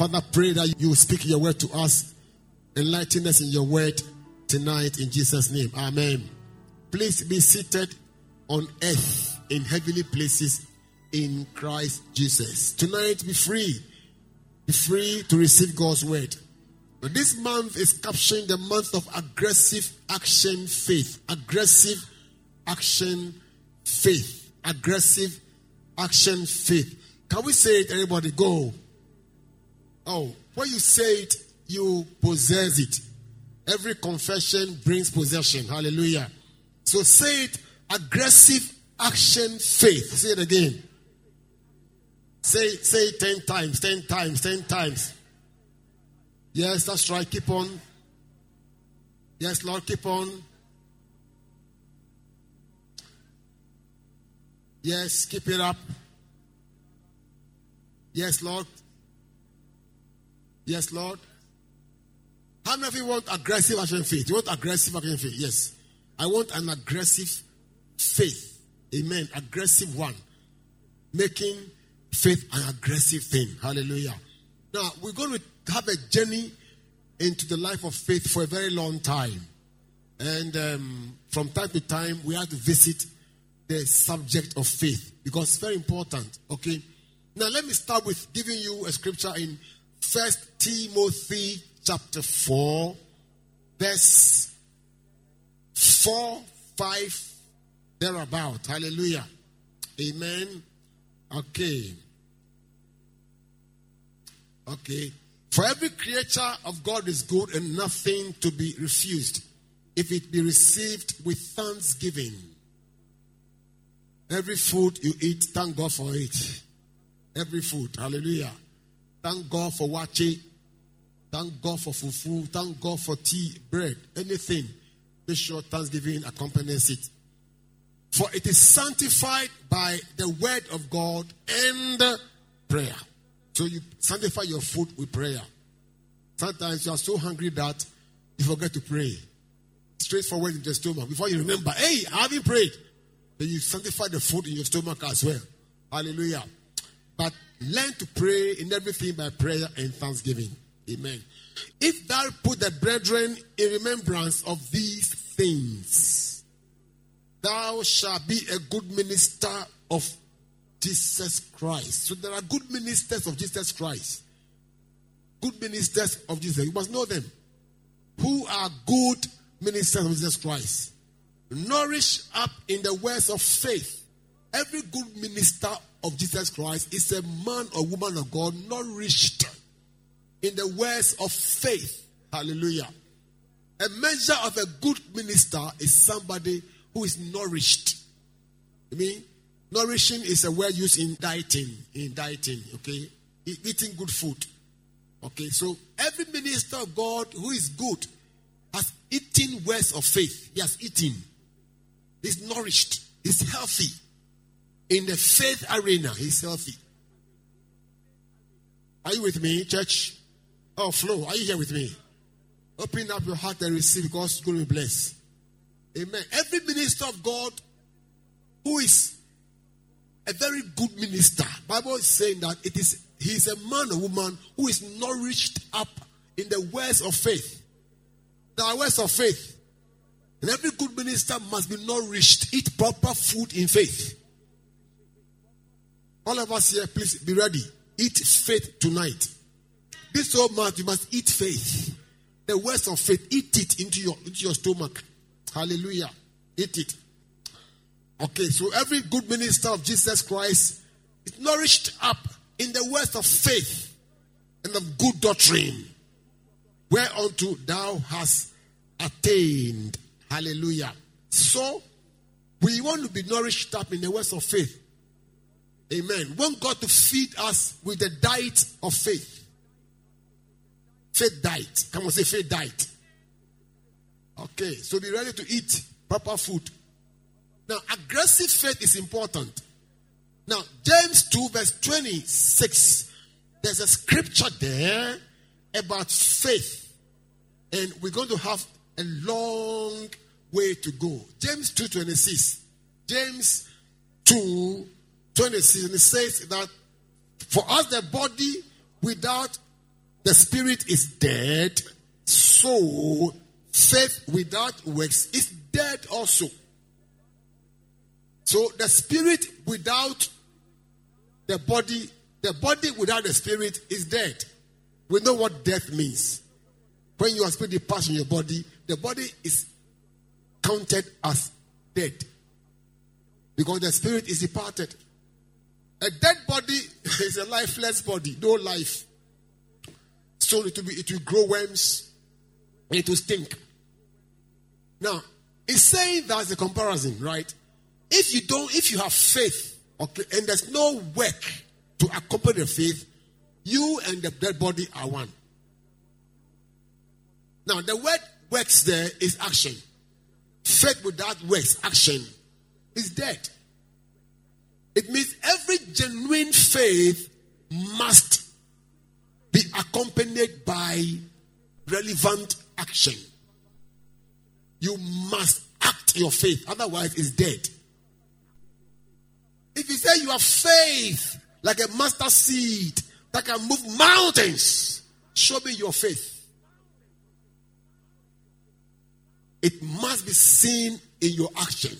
Father, pray that you speak your word to us, enlighten us in your word tonight in Jesus' name. Amen. Please be seated on earth in heavenly places in Christ Jesus. Tonight, be free. Be free to receive God's word. But this month is capturing the month of aggressive action faith. Aggressive action faith. Aggressive action faith. Can we say it, everybody? Go. Oh, when you say it, you possess it. Every confession brings possession. Hallelujah. So say it aggressive action faith. Say it again. Say, say it 10 times, 10 times, 10 times. Yes, that's right. Keep on. Yes, Lord, keep on. Yes, keep it up. Yes, Lord. Yes, Lord. How many of you want aggressive action faith? You want aggressive action faith? Yes. I want an aggressive faith. Amen. Aggressive one. Making faith an aggressive thing. Hallelujah. Now, we're going to have a journey into the life of faith for a very long time. And um, from time to time, we have to visit the subject of faith because it's very important. Okay. Now, let me start with giving you a scripture in First Timothy chapter 4, verse 4, 5, thereabout. Hallelujah. Amen. Okay. Okay. For every creature of God is good and nothing to be refused if it be received with thanksgiving. Every food you eat, thank God for it. Every food. Hallelujah. Thank God for watching. Thank God for fufu. Thank God for tea, bread, anything. Make sure thanksgiving accompanies it. For it is sanctified by the word of God and prayer. So you sanctify your food with prayer. Sometimes you are so hungry that you forget to pray. Straightforward in the stomach. Before you remember, hey, I haven't prayed. Then you sanctify the food in your stomach as well. Hallelujah. But learn to pray in everything by prayer and thanksgiving. Amen. If thou put the brethren in remembrance of these things, thou shalt be a good minister of Jesus Christ. So there are good ministers of Jesus Christ. Good ministers of Jesus. You must know them. Who are good ministers of Jesus Christ? Nourish up in the words of faith. Every good minister of Jesus Christ is a man or woman of God nourished in the words of faith. Hallelujah. A measure of a good minister is somebody who is nourished. I mean, nourishing is a word used in dieting, in dieting, okay? Eating good food. Okay, so every minister of God who is good has eaten words of faith. He has eaten. He's nourished. He's healthy. In the faith arena, he's healthy. Are you with me, church? Oh, Flo, are you here with me? Open up your heart and receive because it's going to be blessed. Amen. Every minister of God who is a very good minister, Bible is saying that it is he is a man or woman who is nourished up in the words of faith. There are words of faith. And every good minister must be nourished, eat proper food in faith. All of us here, please be ready. Eat faith tonight. This whole month, you must eat faith. The words of faith, eat it into your, into your stomach. Hallelujah. Eat it. Okay, so every good minister of Jesus Christ is nourished up in the words of faith and of good doctrine, whereunto thou hast attained. Hallelujah. So, we want to be nourished up in the words of faith. Amen. Want God to feed us with the diet of faith. Faith diet. Come on, say faith diet. Okay, so be ready to eat proper food. Now, aggressive faith is important. Now, James 2, verse 26, there's a scripture there about faith. And we're going to have a long way to go. James 2 26. James 2 26. And it says that for us, the body without the spirit is dead, so faith without works is dead also. So the spirit without the body, the body without the spirit is dead. We know what death means. When your spirit passes in your body, the body is counted as dead because the spirit is departed. A dead body is a lifeless body, no life. So it will be, it will grow worms, it will stink. Now, it's saying that's a comparison, right? If you don't, if you have faith, okay, and there's no work to accompany the faith, you and the dead body are one. Now, the word works there is action. Faith without works, action, is dead. It means every genuine faith must be accompanied by relevant action. You must act your faith, otherwise, it's dead. If you say you have faith like a mustard seed that can move mountains, show me your faith. It must be seen in your action.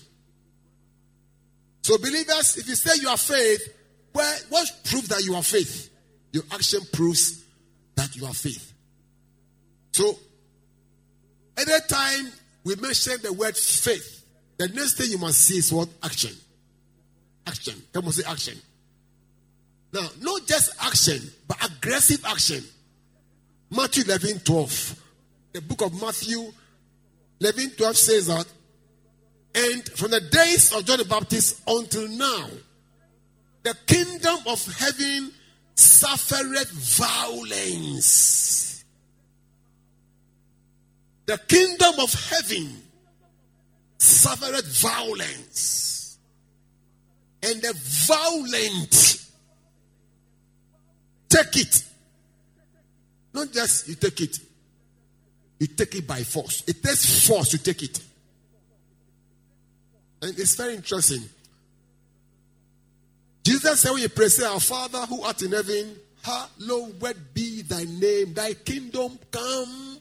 So, believers, if you say you have faith, well, what proves that you have faith? Your action proves that you have faith. So, anytime we mention the word faith, the next thing you must see is what? Action. Action. Come on, say action. Now, not just action, but aggressive action. Matthew 11 12. The book of Matthew 11 12 says that, and from the days of John the Baptist until now, the kingdom of heaven suffered violence. The kingdom of heaven suffered violence. And the violent take it. Not just you take it, you take it by force. It takes force to take it. And it's very interesting. Jesus said when you pray, say, Our Father who art in heaven, hallowed be thy name, thy kingdom come,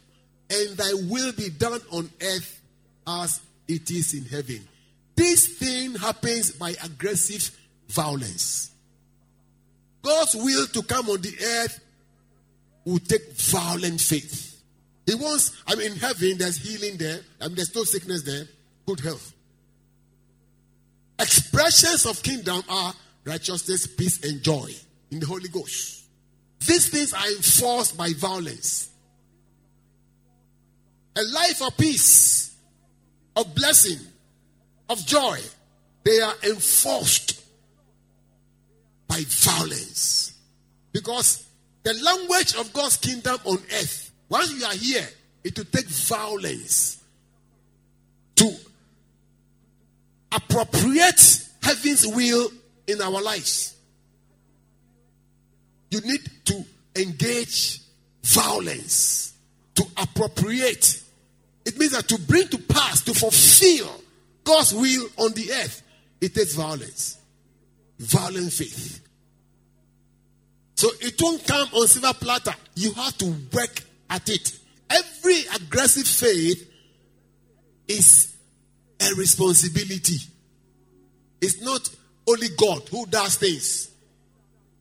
and thy will be done on earth as it is in heaven. This thing happens by aggressive violence. God's will to come on the earth will take violent faith. He wants, I mean, in heaven, there's healing there. I mean, there's no sickness there, good health. Expressions of kingdom are righteousness, peace, and joy in the Holy Ghost. These things are enforced by violence. A life of peace, of blessing, of joy, they are enforced by violence. Because the language of God's kingdom on earth once you are here, it will take violence to appropriate heaven's will in our lives. You need to engage violence to appropriate. It means that to bring to pass, to fulfill God's will on the earth, it takes violence. Violent faith. So it won't come on silver platter. You have to work at it. Every aggressive faith is a responsibility. It's not only God who does things.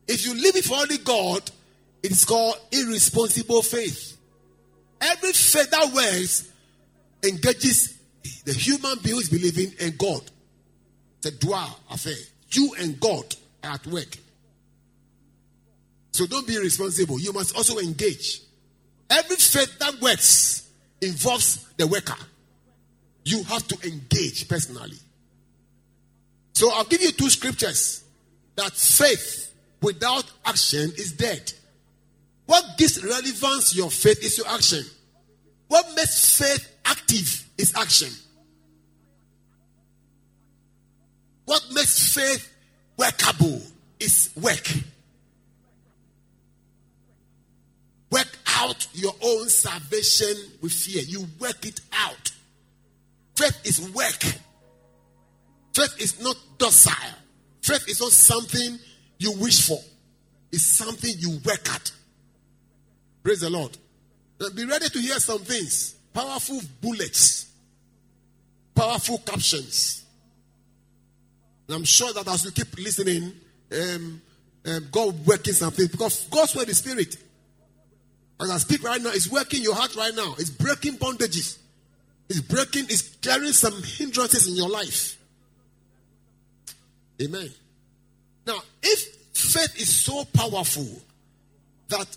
If you leave it for only God, it's called irresponsible faith. Every faith that works engages the human being who is believing in God. It's a dual affair. You and God are at work. So don't be irresponsible. You must also engage. Every faith that works involves the worker. You have to engage personally. So I'll give you two scriptures that faith without action is dead. What gives relevance your faith is your action. What makes faith active is action. What makes faith workable is work. Work out your own salvation with fear. You work it out. Faith is work. Faith is not docile. Faith is not something you wish for. It's something you work at. Praise the Lord. Now be ready to hear some things. Powerful bullets, powerful captions. And I'm sure that as you keep listening, um, um, God working something because God's word is spirit. As I speak right now, it's working your heart right now. It's breaking bondages. It's breaking, it's clearing some hindrances in your life. Amen. Now, if faith is so powerful that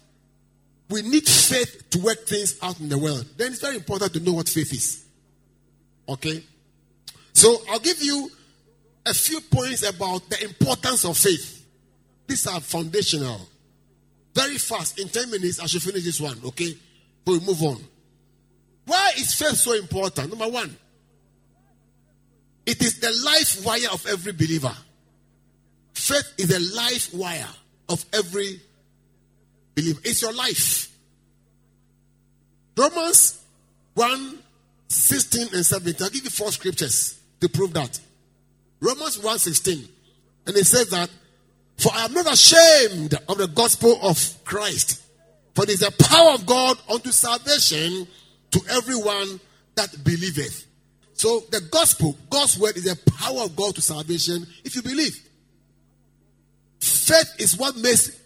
we need faith to work things out in the world, then it's very important to know what faith is. Okay? So I'll give you a few points about the importance of faith. These are foundational. Very fast, in 10 minutes, I should finish this one, okay? Before we move on. Why is faith so important? Number one, it is the life wire of every believer. Faith is the life wire of every believer. It's your life. Romans 1 16 and 17. I'll give you four scriptures to prove that. Romans 1 16. And it says that, For I am not ashamed of the gospel of Christ, for it is the power of God unto salvation to everyone that believeth. So the gospel, God's word, is the power of God to salvation if you believe. Faith is what makes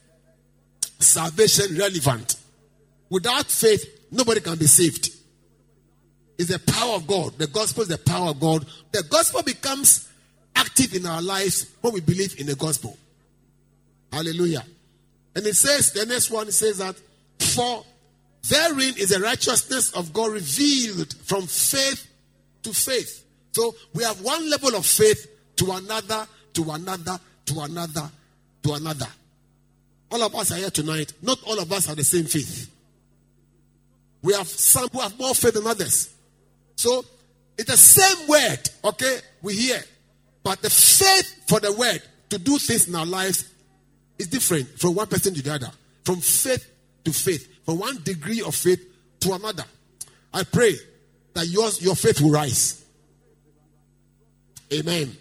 salvation relevant. Without faith, nobody can be saved. It's the power of God. The gospel is the power of God. The gospel becomes active in our lives when we believe in the gospel. Hallelujah. And it says, the next one, says that, for therein is the righteousness of God revealed from faith to faith. So we have one level of faith to another, to another, to another, to another. All of us are here tonight. Not all of us have the same faith. We have some who have more faith than others. So it's the same word, okay? We hear. But the faith for the word to do things in our lives is different from one person to the other. From faith to faith. From one degree of faith to another. I pray that yours, your faith will rise. Amen.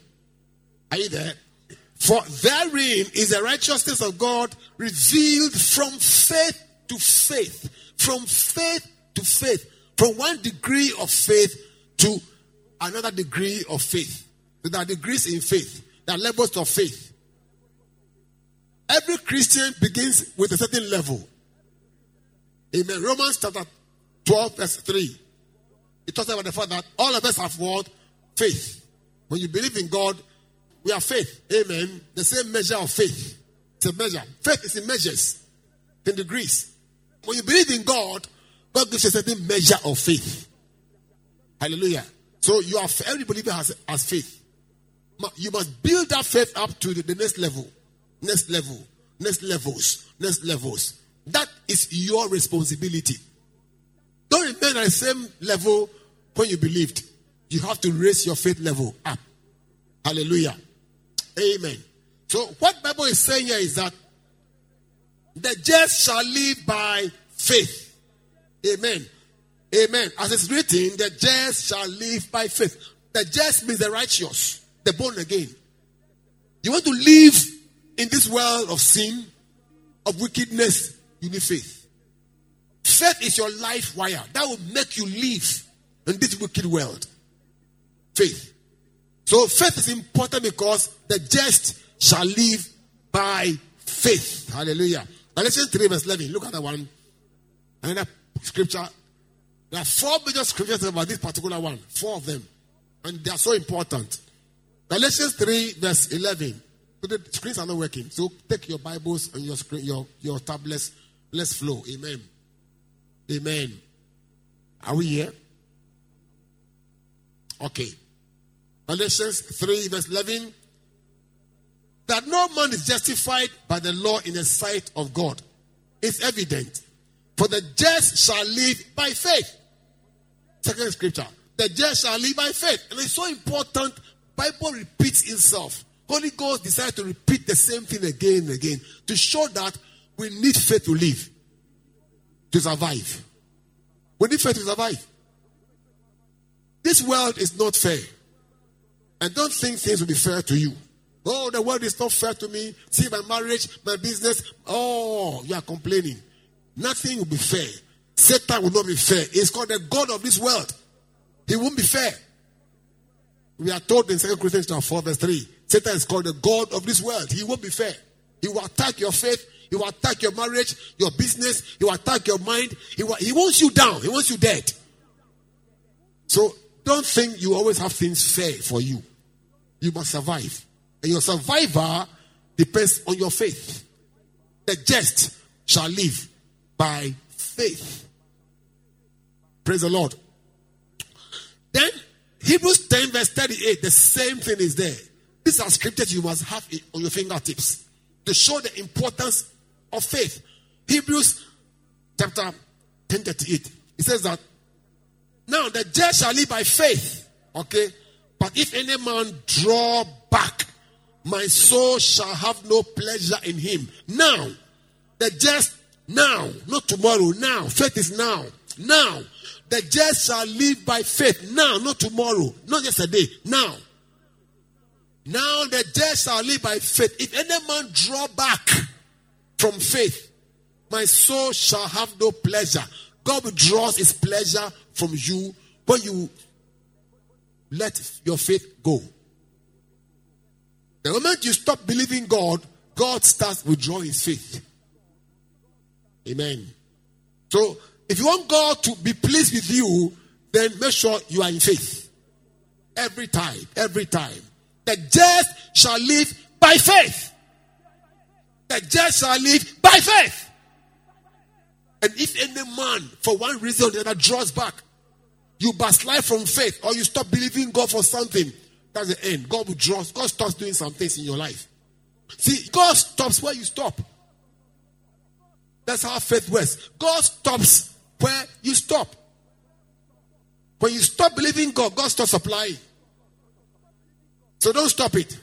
Are you there? For therein is the righteousness of God revealed from faith to faith. From faith to faith. From one degree of faith to another degree of faith. So there are degrees in faith. There are levels of faith. Every Christian begins with a certain level. Amen. Romans chapter 12, verse 3. It talks about the fact that all of us have what? Faith. When you believe in God, we have faith. Amen. The same measure of faith. It's a measure. Faith is in measures, in degrees. When you believe in God, God gives you a certain measure of faith. Hallelujah. So you have every believer has, has faith. You must build that faith up to the, the next level, next level, next levels, next levels. That is your responsibility. Don't remain at the same level when you believed. You have to raise your faith level up. Hallelujah. Amen. So what Bible is saying here is that the just shall live by faith. Amen. Amen. As it's written, the just shall live by faith. The just means the righteous, the born again. You want to live in this world of sin, of wickedness, you need faith. Faith is your life wire. That will make you live in this wicked world. Faith. So faith is important because the just shall live by faith. Hallelujah. Galatians 3 verse 11. Look at that one. Another scripture. There are four major scriptures about this particular one. Four of them. And they are so important. Galatians 3 verse 11. So the screens are not working. So take your Bibles and your screen, your, your tablets. Let's flow. Amen. Amen. Are we here? Okay. Galatians 3, verse 11. That no man is justified by the law in the sight of God. It's evident. For the just shall live by faith. Second scripture. The just shall live by faith. And it's so important. Bible repeats itself. Holy Ghost decided to repeat the same thing again and again to show that we need faith to live, to survive. We need faith to survive. This world is not fair. And don't think things will be fair to you. Oh, the world is not fair to me. See my marriage, my business. Oh, you are complaining. Nothing will be fair. Satan will not be fair. He's called the God of this world. He won't be fair. We are told in 2 Corinthians 4, verse 3 Satan is called the God of this world. He won't be fair. He will attack your faith. He will attack your marriage, your business. He will attack your mind. He, will, he wants you down. He wants you dead. So don't think you always have things fair for you. You must survive. And your survivor depends on your faith. The just shall live by faith. Praise the Lord. Then Hebrews 10, verse 38, the same thing is there. These are scriptures you must have on your fingertips to show the importance of faith. Hebrews chapter 10, 38. It says that now the just shall live by faith. Okay. But if any man draw back, my soul shall have no pleasure in him. Now, the just now, not tomorrow, now. Faith is now. Now. The just shall live by faith. Now, not tomorrow, not yesterday. Now. Now the just shall live by faith. If any man draw back from faith, my soul shall have no pleasure. God withdraws his pleasure from you when you let your faith go. The moment you stop believing God, God starts withdrawing his faith. Amen. So, if you want God to be pleased with you, then make sure you are in faith. Every time, every time. The just shall live by faith. The just shall live by faith. And if any man, for one reason or the other, draws back, you backslide from faith or you stop believing God for something, that's the end. God withdraws. God stops doing some things in your life. See, God stops where you stop. That's how faith works. God stops where you stop. When you stop believing God, God stops supplying. So don't stop it.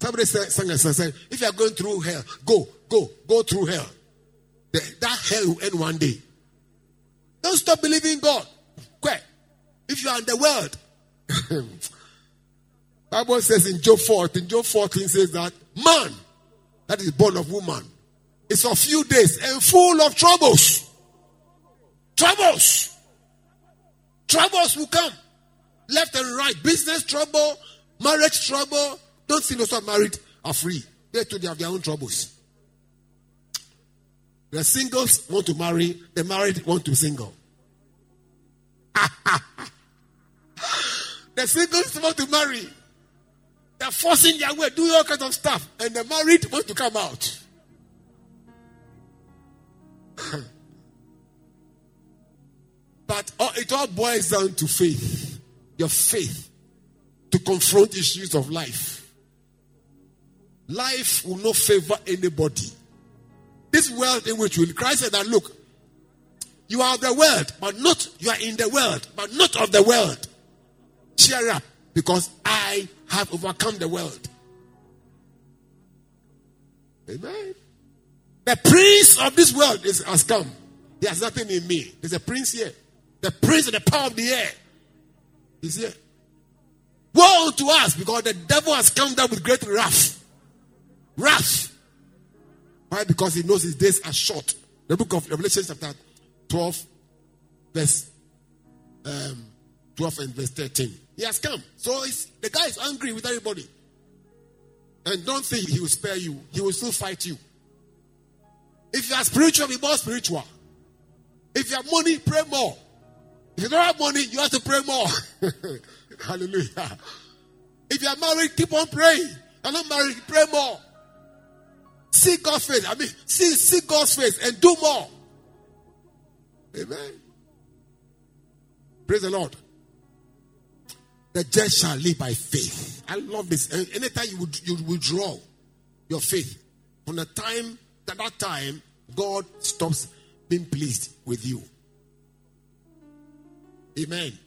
Somebody sang a song, if you are going through hell, go, go, go through hell. That hell will end one day. Don't stop believing God. Quick. If you are in the world, Bible says in Job 14, Job 14 says that man that is born of woman is a few days and full of troubles. Troubles. Troubles will come. Left and right. Business trouble, marriage trouble. Those who are married are free. They too they have their own troubles. The singles want to marry, the married want to single. the singles want to marry. They're forcing their way, doing all kinds of stuff. And the married want to come out. but it all boils down to faith. Your faith to confront issues of life. Life will not favor anybody. This world in which we Christ said that look, you are the world, but not you are in the world, but not of the world. Cheer up, because I have overcome the world. Amen. The prince of this world is, has come. He has nothing in me. There's a prince here. The prince of the power of the air. is here. Woe to us because the devil has come down with great wrath. Wrath. Why? Because he knows his days are short. The book of Revelation, chapter 12, verse um, 12 and verse 13. He has come. So the guy is angry with everybody. And don't think he will spare you. He will still fight you. If you are spiritual, be more spiritual. If you have money, pray more. If you don't have money, you have to pray more. Hallelujah. If you are married, keep on praying. You're not married, pray more. See God's face. I mean, see, see God's face and do more. Amen. Praise the Lord. The just shall live by faith. I love this. Anytime you you withdraw your faith, from the time at that time, God stops being pleased with you. Amen.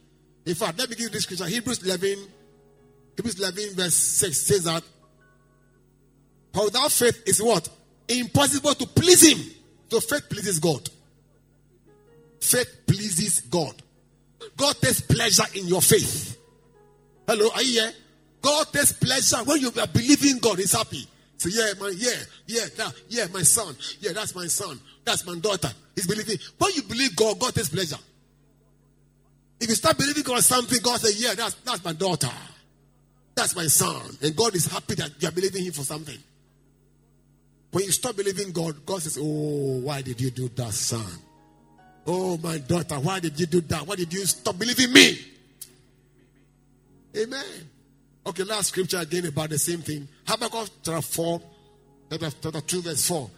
In fact, let me give you this scripture. Hebrews 11, Hebrews 11, verse 6 says that for without faith is what? Impossible to please him. So faith pleases God. Faith pleases God. God takes pleasure in your faith. Hello, are you here? God takes pleasure when you are believing God, He's happy. So yeah, my yeah, yeah, that, yeah, my son. Yeah, that's my son. That's my daughter. He's believing. When you believe God, God takes pleasure. If you start believing God something, God says, Yeah, that's that's my daughter. That's my son. And God is happy that you are believing him for something. When you stop believing God, God says, Oh, why did you do that, son? Oh, my daughter, why did you do that? Why did you stop believing me? Amen. Okay, last scripture again about the same thing. Habakkuk chapter 4, chapter 2, verse 4.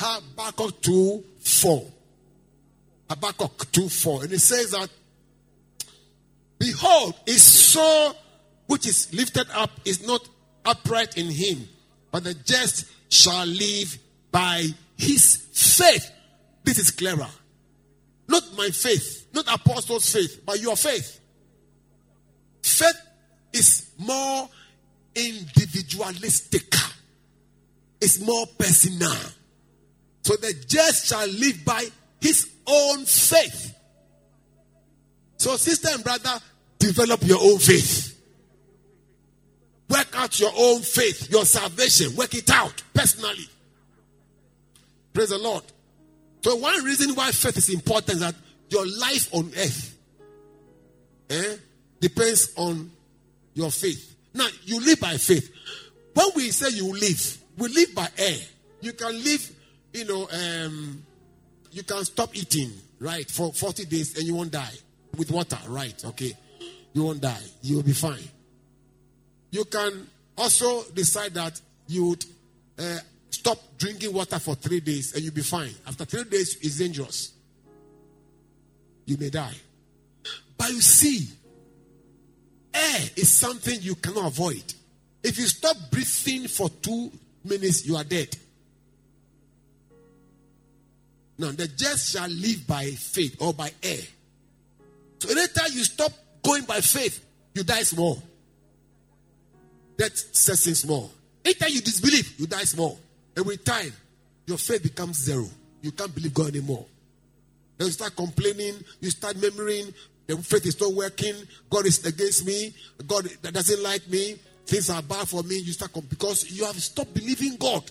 Habakkuk 2, 4. Habakkuk 2, 4. And it says that, Behold, his soul which is lifted up is not upright in him, but the just shall live by his faith. This is clearer. Not my faith, not apostles' faith, but your faith. Faith is more individualistic, it's more personal. So the just shall live by his own faith. So, sister and brother, develop your own faith. Work out your own faith, your salvation. Work it out personally. Praise the Lord. So, one reason why faith is important is that your life on earth eh, depends on your faith. Now, you live by faith. When we say you live, we live by air. You can live, you know, um, you can stop eating, right, for 40 days and you won't die with water, right? Okay. You won't die. You will be fine. You can also decide that you would uh, stop drinking water for three days and you'll be fine. After three days, it's dangerous. You may die. But you see, air is something you cannot avoid. If you stop breathing for two minutes, you are dead. Now, the just shall live by faith or by air. So, anytime you stop going by faith, you die small. That sets in small. Anytime you disbelieve, you die small. And with time, your faith becomes zero. You can't believe God anymore. Then you start complaining, you start murmuring, the faith is not working, God is against me, God doesn't like me, things are bad for me. You start because you have stopped believing God.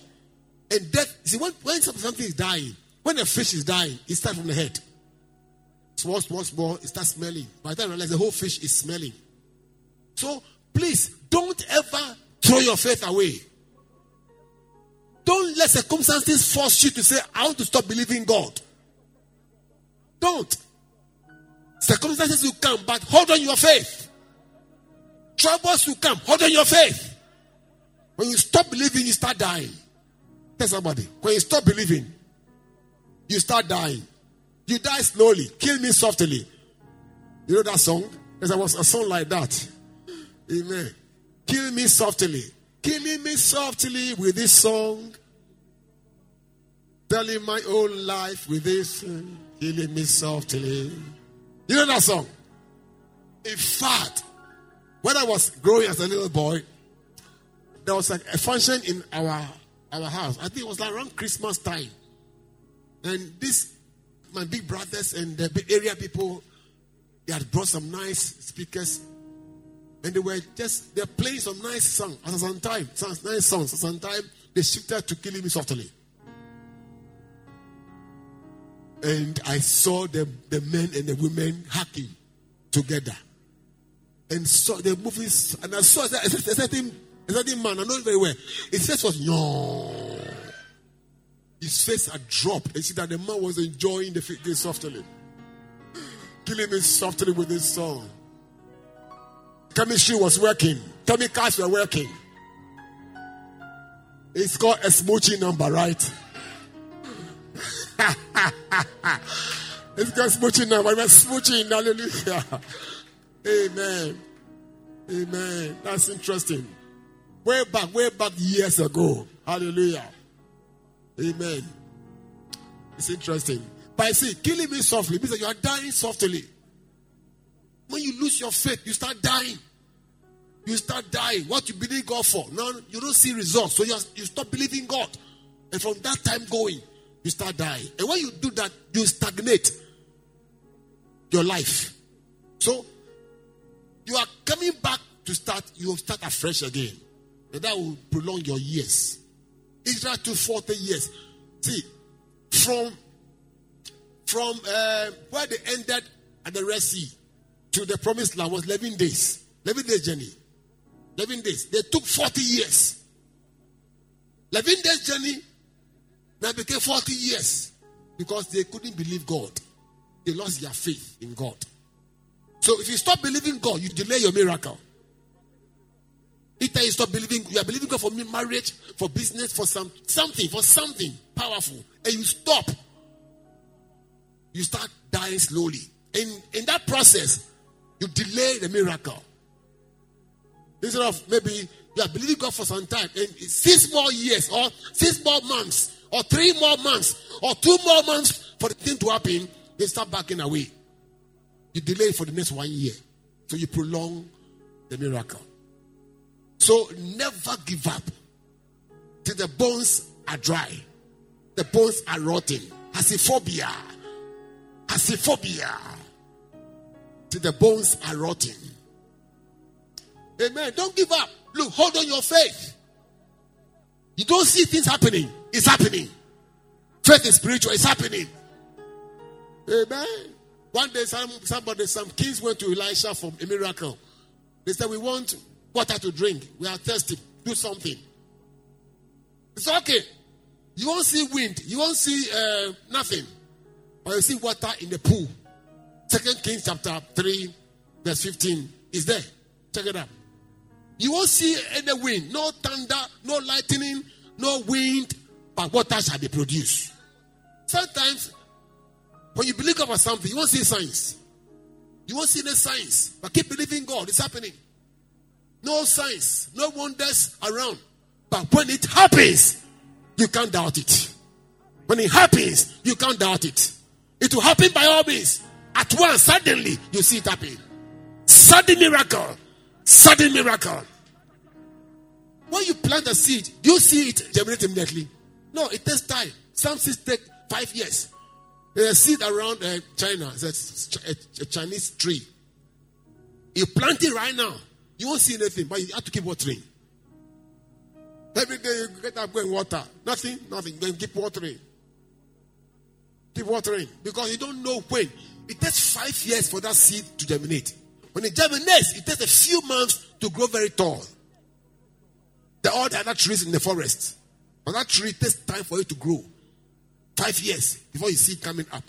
And death, see, when, when something is dying, when a fish is dying, it starts from the head. Small, small, small, it starts smelling. By the time you realize the whole fish is smelling. So please don't ever throw your faith away. Don't let circumstances force you to say, I want to stop believing God. Don't. Circumstances will come, but hold on your faith. Troubles will come, hold on your faith. When you stop believing, you start dying. Tell somebody. When you stop believing, you start dying. You die slowly. Kill me softly. You know that song? There was a song like that. Amen. Kill me softly. Killing me softly with this song. Telling my own life with this. Killing me softly. You know that song? In fact, when I was growing as a little boy, there was like a function in our our house. I think it was like around Christmas time. And this my big brothers and the area people, they had brought some nice speakers. And they were just they're playing some nice song At some time, some nice songs. At some time, they shifted to killing me softly. And I saw the, the men and the women hacking together. And saw the movies, and I saw that a certain, a certain man, I know it very well. His face was yawn. His face had dropped. And see that the man was enjoying the game softly. Killing me softly with this song. Chemistry was working. Chemicals were working. It's called a smooching number, right? it's called got smooching number. We're smooching. Hallelujah. Amen. Amen. That's interesting. Way back, way back years ago. Hallelujah. Amen. It's interesting. But I see, killing me softly means that you are dying softly. When you lose your faith, you start dying. You start dying. What you believe God for. Now you don't see results. So you, you stop believing God. And from that time going, you start dying. And when you do that, you stagnate your life. So you are coming back to start, you will start afresh again. And that will prolong your years. Israel to 40 years. See, from from uh, where they ended at the Red Sea to the promised land was 11 days. 11 days journey. 11 days. They took 40 years. 11 days journey now became 40 years because they couldn't believe God. They lost their faith in God. So if you stop believing God, you delay your miracle. If you stop believing, you are believing God for marriage, for business, for some something, for something powerful, and you stop, you start dying slowly. In in that process, you delay the miracle. Instead of maybe you are believing God for some time, and six more years, or six more months, or three more months, or two more months for the thing to happen, they start backing away. You delay for the next one year. So you prolong the miracle. So never give up till the bones are dry. The bones are rotting. Asiphobia. Asiphobia. Till the bones are rotting. Amen. Don't give up. Look, hold on your faith. You don't see things happening. It's happening. Faith is spiritual. It's happening. Amen. One day, some, somebody, some kings went to Elisha for a miracle. They said, We want water to drink. We are thirsty. Do something. It's okay. You won't see wind. You won't see uh, nothing. But you see water in the pool. Second Kings chapter 3, verse 15 is there. Check it out. You won't see any wind, no thunder, no lightning, no wind, but water shall be produced. Sometimes when you believe about something, you won't see signs. You won't see any signs. But keep believing God. It's happening. No signs, no wonders around. But when it happens, you can't doubt it. When it happens, you can't doubt it. It will happen by all means. At once, suddenly, you see it happen. Sudden miracle. Sudden miracle. When you plant a seed, do you see it germinate immediately? No, it takes time. Some seeds take five years. There's a seed around uh, China. It's a, a, Chinese tree. You plant it right now. You won't see anything, but you have to keep watering. Every day you get up going water. Nothing, nothing. Then keep watering. Keep watering. Because you don't know when. It takes five years for that seed to germinate. When it germinates, it takes a few months to grow very tall. The all the other trees in the forest. But that tree takes time for it to grow. Five years before you see it coming up.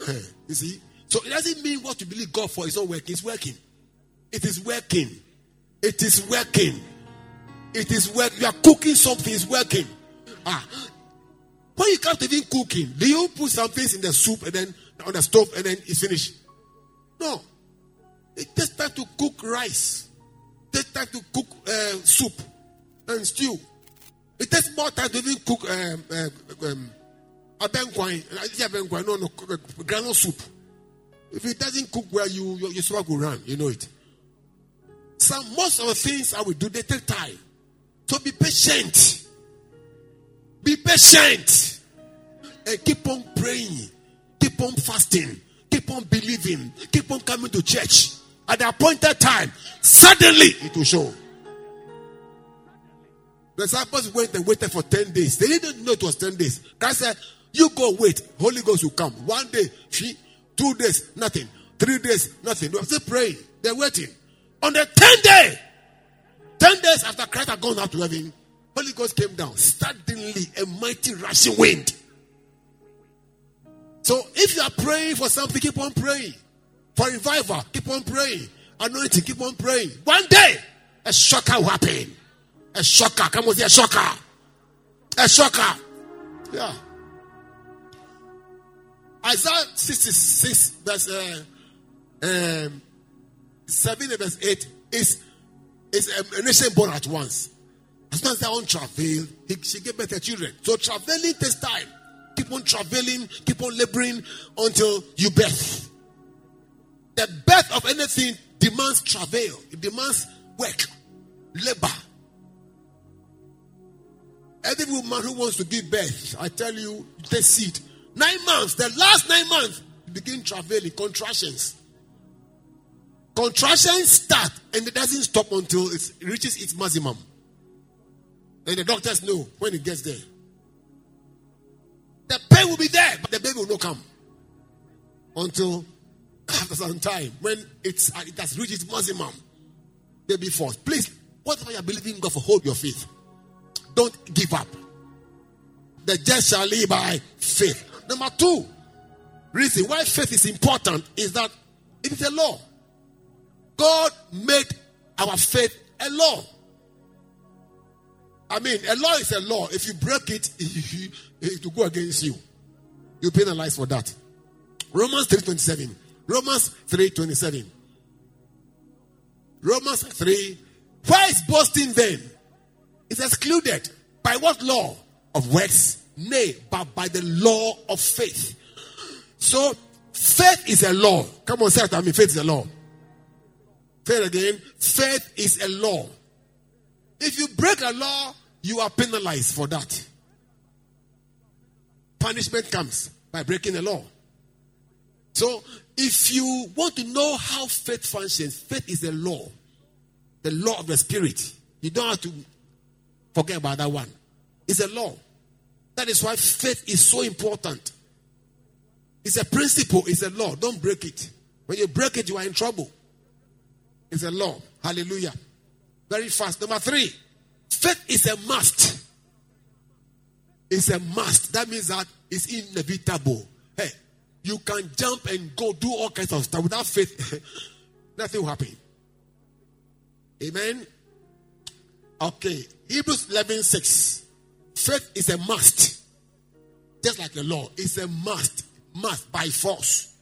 you see? So it doesn't mean what you believe God for is not working. It's working. It is working. It is working. It is working. You are cooking something, it's working. Ah. When you can't even cooking, do you put some things in the soup and then on the stove and then it's finished? No. It takes time to cook rice. It takes time to cook uh, soup and stew. It takes more time to even cook um, uh, um, abenkwine. No, no, granule soup. If it doesn't cook well, you you, you swag will run. You know it. Some most of the things I will do, they take time. So be patient. Be patient. And keep on praying. Keep on fasting. Keep on believing. Keep on coming to church. At the appointed time, suddenly it will show. The disciples went and waited for 10 days. They didn't know it was 10 days. God said, You go wait. Holy Ghost will come. One day, two days, nothing. Three days, nothing. They were still praying. They're waiting. On the 10th day, 10 days after Christ had gone up to heaven, Holy Ghost came down. Suddenly, a mighty rushing wind. So if you are praying for something, keep on praying. For revival, keep on praying. Anointing, keep on praying. One day, a shocker will happen. A shocker. Come say a shocker. A shocker. Yeah. Isaiah 66, verse uh, um, 7 verse 8 is, is a nation born at once. As they on travel, he, she gave birth to children. So traveling takes time. Keep on traveling, keep on laboring until you birth. The birth of anything demands travail, it demands work, labor. Every woman who wants to give birth, I tell you, take seed. Nine months, the last nine months, begin traveling, contractions. Contractions start and it doesn't stop until it reaches its maximum. And the doctors know when it gets there. The pain will be there, but the baby will not come until after some time when it's uh, it has reached its maximum. Baby force. Please, whatever you are believing God for, hold your faith. Don't give up. The just shall live by faith. Number two, reason why faith is important is that it is a law. God made our faith a law. I mean, a law is a law. If you break it, it will go against you. You penalize for that. Romans 3.27. Romans 3.27. Romans 3. Why is boasting then? It's excluded. By what law? Of works? Nay, but by the law of faith. So, faith is a law. Come on, say it. I mean, faith is a law. Faith again. Faith is a law. If you break a law, you are penalized for that. Punishment comes by breaking the law. So, if you want to know how faith functions, faith is a law, the law of the spirit. You don't have to forget about that one. It's a law. That is why faith is so important. It's a principle, it's a law. Don't break it. When you break it, you are in trouble. It's a law. Hallelujah. Very fast. Number three, faith is a must. It's a must. That means that it's inevitable. Hey, you can jump and go do all kinds of stuff without faith. nothing will happen. Amen. Okay. Hebrews 11 6. Faith is a must. Just like the law, it's a must. Must by force.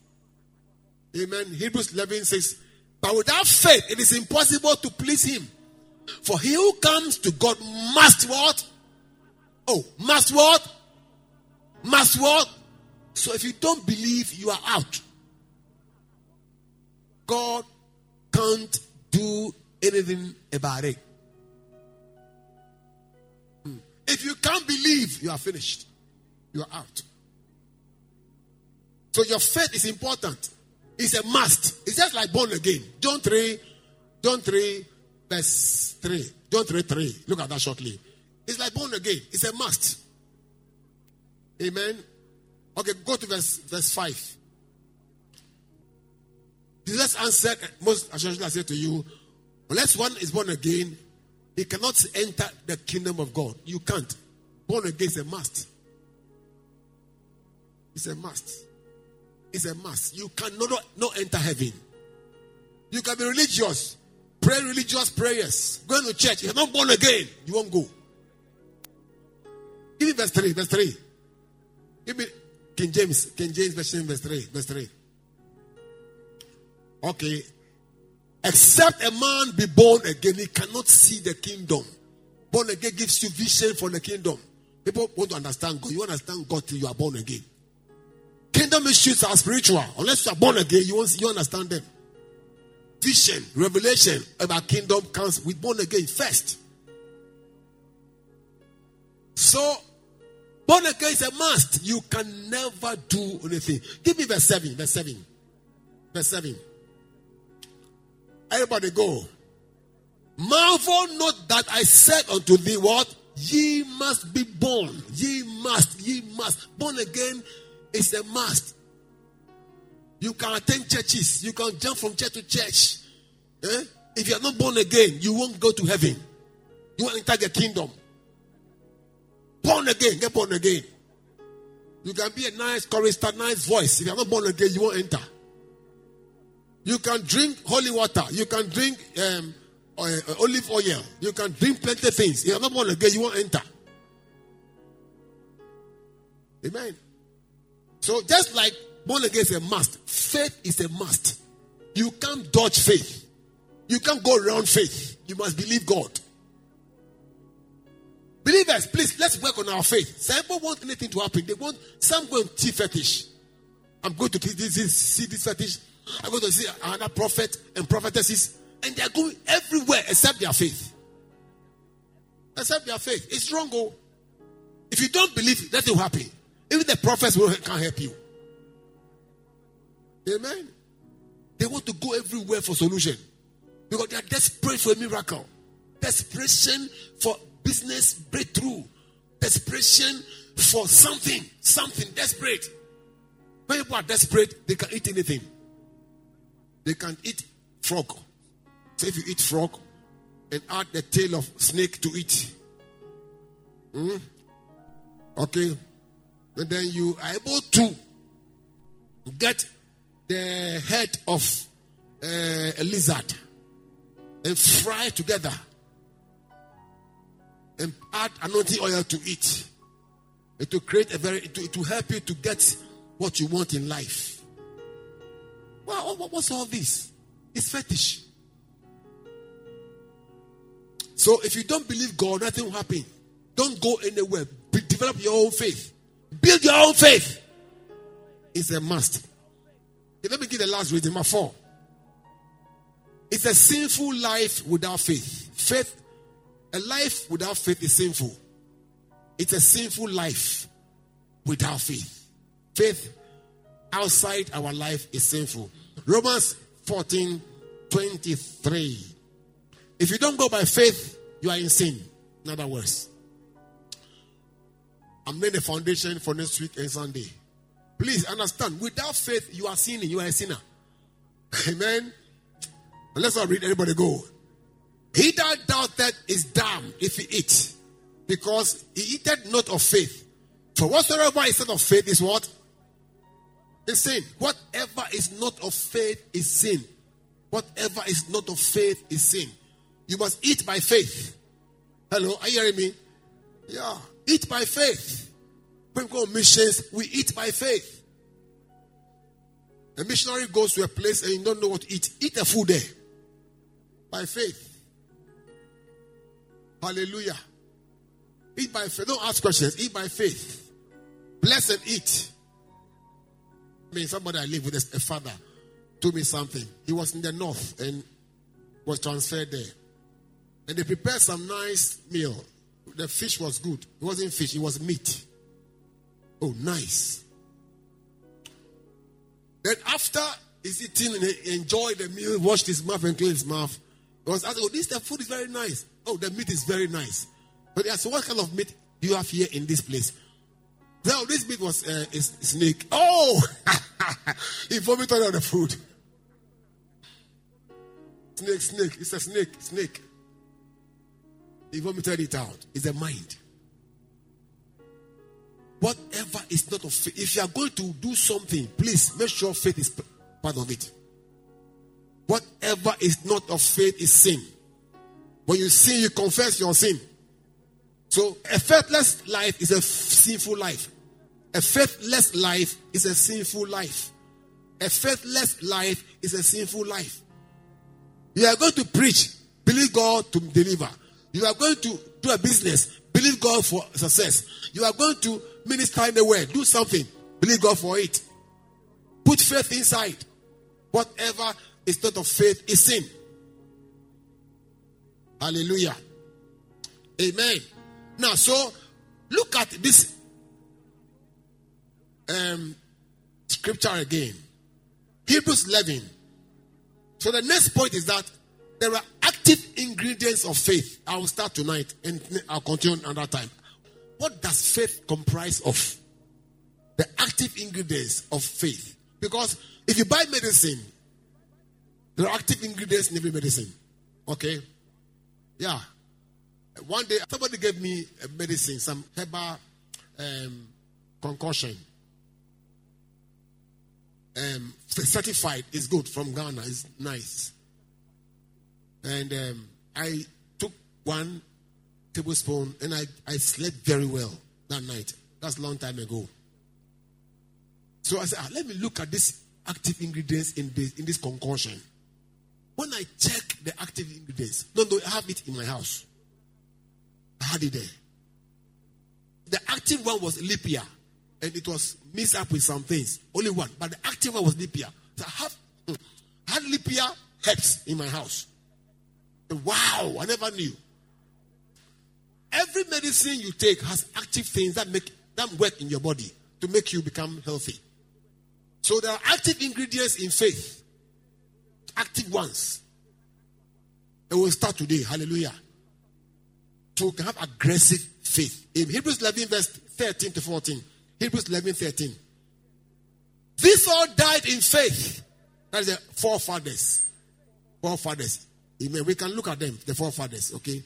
Amen. Hebrews 11 6. But without faith, it is impossible to please Him. For he who comes to God must what? Oh, must what? Must what? So if you don't believe, you are out. God can't do anything about it. Hmm. If you can't believe, you are finished. You are out. So your faith is important. It's a must. It's just like born again. John 3, John 3, verse 3. John 3, 3. Look at that shortly. It's like born again. It's a must. Amen. Okay, go to verse, verse 5. Jesus answered, most assuredly I say to you, unless one is born again, he cannot enter the kingdom of God. You can't. Born again is a must. It's a must. It's a must. You cannot not enter heaven. You can be religious, pray religious prayers, going to church. You're not born again, you won't go. Give me verse 3. Verse 3. Give me King James. King James version verse 3. Verse 3. Okay. Except a man be born again, he cannot see the kingdom. Born again gives you vision for the kingdom. People want to understand God. You understand God till you are born again. Kingdom issues are spiritual. Unless you are born again, you won't you understand them. Vision, revelation about kingdom comes with born again first. So, born again is a must. You can never do anything. Give me verse 7. Verse 7. Verse 7. Everybody go. Marvel not that I said unto thee, What? Ye must be born. Ye must. Ye must. Born again is a must. You can attend churches. You can jump from church to church. Eh? If you are not born again, you won't go to heaven. You won't enter the kingdom. Born again, get born again. You can be a nice chorister, nice voice. If you are not born again, you won't enter. You can drink holy water. You can drink um, uh, olive oil. You can drink plenty of things. If you are not born again, you won't enter. Amen. So just like born again is a must, faith is a must. You can't dodge faith. You can't go around faith. You must believe God. Believers, please, let's work on our faith. Some people want anything to happen. They want some go and see fetish. I'm going to see this fetish. I'm going to see another prophet and prophetesses. And they are going everywhere except their faith. Except their faith. It's wrong. Oh. If you don't believe, nothing will happen. Even the prophets will, can't help you. Amen. They want to go everywhere for solution. Because they are desperate for a miracle. Desperation for business breakthrough, desperation for something, something desperate. When people are desperate, they can eat anything. They can eat frog. So if you eat frog and add the tail of snake to it, hmm? okay, and then you are able to get the head of uh, a lizard and fry together and add anointing oil to it. It will create a very, it will, it will help you to get what you want in life. Well, what, what's all this? It's fetish. So if you don't believe God, nothing will happen. Don't go anywhere. Be, develop your own faith. Build your own faith. It's a must. Let me give the last reading, my four. It's a sinful life without faith. Faith, a life without faith is sinful. It's a sinful life without faith. Faith outside our life is sinful. Romans 14 23. If you don't go by faith, you are in sin. In other words, I'm laying the foundation for next week and Sunday. Please understand, without faith, you are sinning. You are a sinner. Amen. And let's not read anybody go. He that doubted is damned if he eat, because he eateth not of faith. For whatsoever is not of faith is what? Is sin. Whatever is not of faith is sin. Whatever is not of faith is sin. You must eat by faith. Hello, are you hearing me? Yeah. Eat by faith. When we go on missions, we eat by faith. A missionary goes to a place and you don't know what to eat. Eat a food there. By faith. Hallelujah. Eat by faith. Don't ask questions. Eat by faith. Bless and eat. I mean, somebody I live with, a father, told me something. He was in the north and was transferred there. And they prepared some nice meal. The fish was good. It wasn't fish, it was meat. Oh, nice. Then after he's eating and he enjoyed the meal, washed his mouth and cleaned his mouth, he was asking, Oh, this the food is very nice. Oh, the meat is very nice. But yeah, so what kind of meat do you have here in this place? Well, this meat was uh, a snake. Oh, he vomited on the food. Snake, snake. It's a snake, snake. He vomited it out. It's a mind. Whatever is not of faith, if you are going to do something, please make sure faith is part of it. Whatever is not of faith is sin. When you sin, you confess your sin. So a faithless life is a sinful life. A faithless life is a sinful life. A faithless life is a sinful life. You are going to preach, believe God to deliver. You are going to do a business, believe God for success. You are going to minister in the word, do something, believe God for it. Put faith inside. Whatever is not of faith is sin. Hallelujah. Amen. Now, so look at this um, scripture again. Hebrews 11. So the next point is that there are active ingredients of faith. I will start tonight and I'll continue another time. What does faith comprise of? The active ingredients of faith. Because if you buy medicine, there are active ingredients in every medicine. Okay? Yeah. One day, somebody gave me a medicine, some herbal um, concoction. Um, certified is good from Ghana. It's nice. And um, I took one tablespoon, and I, I slept very well that night. That's a long time ago. So I said, ah, let me look at this active ingredients in this, in this concoction. When I check the active ingredients, no, no, I have it in my house. I had it there. The active one was lipia, and it was mixed up with some things. Only one, but the active one was lipia. So I have hmm, I had lipia herbs in my house. Wow, I never knew. Every medicine you take has active things that make that work in your body to make you become healthy. So there are active ingredients in faith. Active ones. And we'll start today. Hallelujah. to have aggressive faith. In Hebrews 11, verse 13 to 14. Hebrews 11, 13. These all died in faith. That is the forefathers. Forefathers. Amen. We can look at them, the forefathers, okay?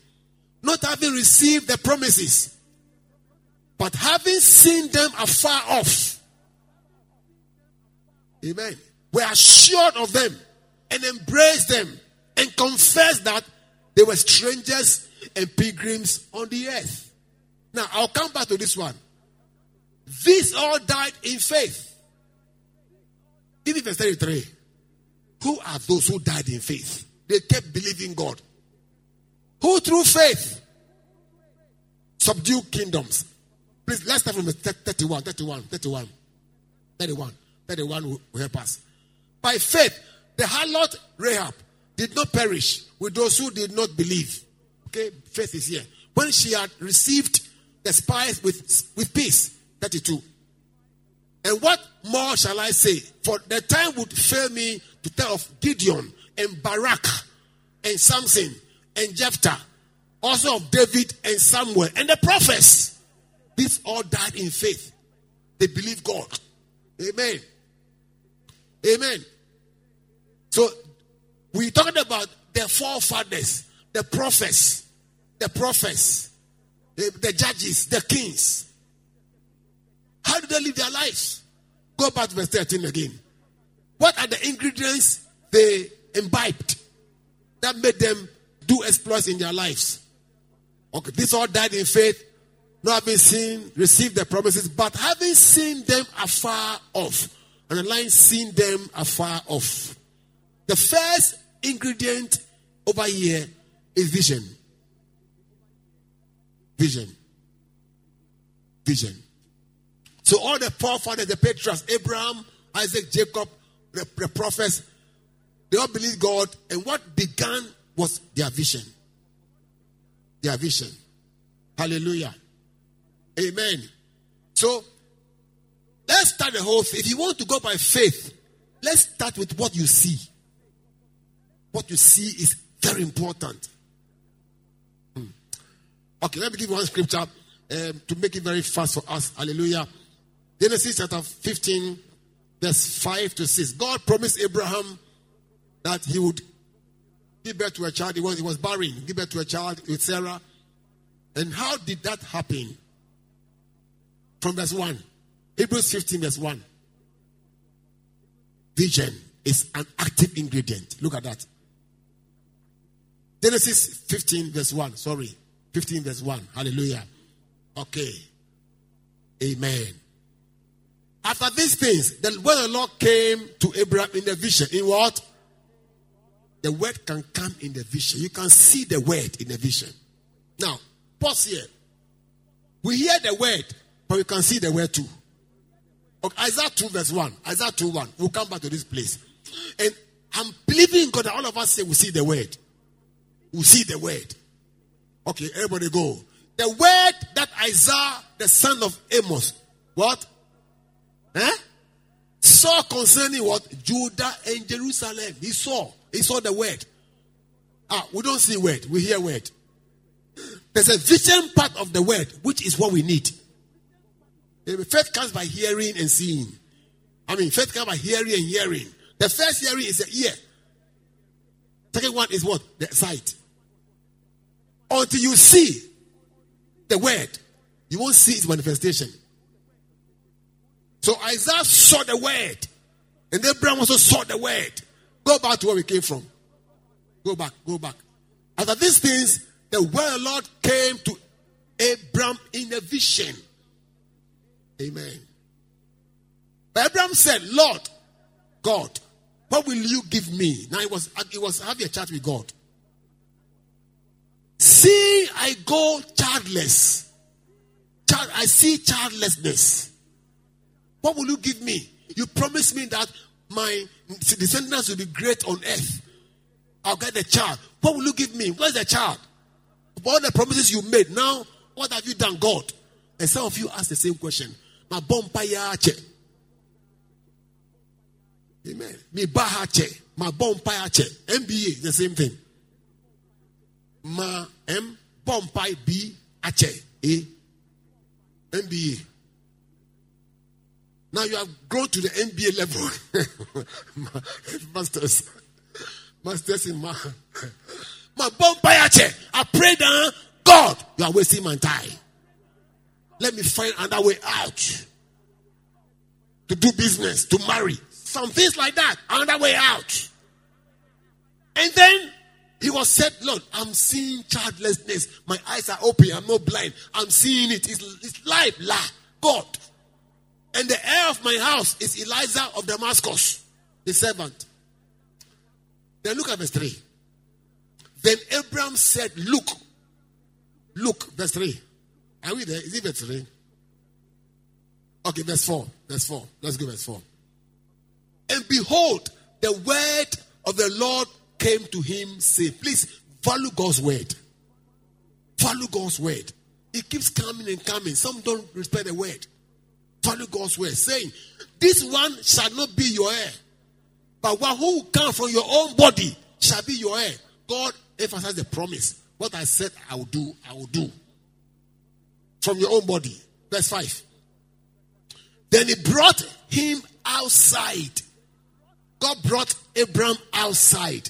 Not having received the promises, but having seen them afar off. Amen. We are assured of them and embrace them and confess that they were strangers and pilgrims on the earth. Now, I'll come back to this one. These all died in faith. In verse 33, who are those who died in faith? They kept believing God. Who through faith subdue kingdoms. Please, let's start from 31, 31, 31, 31, 31 will help us. By faith, the harlot Rahab did not perish with those who did not believe. Okay, faith is here. When she had received the spies with, with peace, 32. And what more shall I say? For the time would fail me to tell of Gideon and Barak and Samson and Jephthah, also of David and Samuel and the prophets. These all died in faith. They believe God. Amen. Amen. So we talked about the forefathers, the prophets, the prophets, the, the judges, the kings. How do they live their lives? Go back to verse 13 again. What are the ingredients they imbibed that made them do exploits in their lives? Okay, this all died in faith, not having seen, received the promises, but having seen them afar off. And the line, seen them afar off. The first ingredient over here is vision. Vision. Vision. So all the forefathers, the patriarchs, Abraham, Isaac, Jacob, the, the prophets, they all believed God, and what began was their vision. Their vision. Hallelujah. Amen. So let's start the whole thing. If you want to go by faith, let's start with what you see. What you see is very important. Hmm. Okay, let me give you one scripture um, to make it very fast for us. Hallelujah. Genesis chapter 15, verse 5 to 6. God promised Abraham that he would give birth to a child. He was, he was barren, give birth to a child with Sarah. And how did that happen? From verse 1. Hebrews 15, verse 1. Vision is an active ingredient. Look at that. Genesis 15, verse 1. Sorry. 15, verse 1. Hallelujah. Okay. Amen. After these things, then when the Lord came to Abraham in the vision. In what? The word can come in the vision. You can see the word in the vision. Now, pause here. We hear the word, but we can see the word too. Okay, Isaiah 2, verse 1. Isaiah 2, 1. We'll come back to this place. And I'm believing God that all of us say we see the word. We see the word. Okay, everybody go. The word that Isaiah, the son of Amos, what? Eh? Saw concerning what? Judah and Jerusalem. He saw. He saw the word. Ah, we don't see word. We hear word. There's a vision part of the word, which is what we need. Faith comes by hearing and seeing. I mean, faith comes by hearing and hearing. The first hearing is the ear. Second one is what? The sight. Until you see the word, you won't see its manifestation. So Isaiah saw the word, and Abraham also saw the word. Go back to where we came from. Go back, go back. After these things, the word of the Lord came to Abraham in a vision. Amen. But Abraham said, Lord, God, what will you give me? Now it was it was having a chat with God. See, I go childless. Child, I see childlessness. What will you give me? You promised me that my descendants will be great on earth. I'll get a child. What will you give me? Where's the child? All the promises you made. Now, what have you done, God? And some of you ask the same question. My bompayache. Amen. Me bahache. My bompayache. MBA, the same thing. Ma eh? M Pompai B Ache MBA. Now you have grown to the MBA level. Masters. Masters in my my Pompai Ache. I pray that God, you are wasting my time. Let me find another way out. To do business, to marry. Some things like that. Another way out. And then he was said, Lord, I'm seeing childlessness. My eyes are open. I'm not blind. I'm seeing it. It's, it's life, la, God. And the heir of my house is Eliezer of Damascus, the servant. Then look at verse 3. Then Abraham said, Look, look, verse 3. Are we there? Is it verse 3? Okay, verse 4. Verse 4. Let's go, verse 4. And behold, the word of the Lord came to him, say, please value God's word. Value God's word. It keeps coming and coming. Some don't respect the word. Value God's word, saying, This one shall not be your heir, but one who come from your own body shall be your heir. God emphasized the promise. What I said I will do, I will do. From your own body. Verse 5. Then he brought him outside. God brought Abraham outside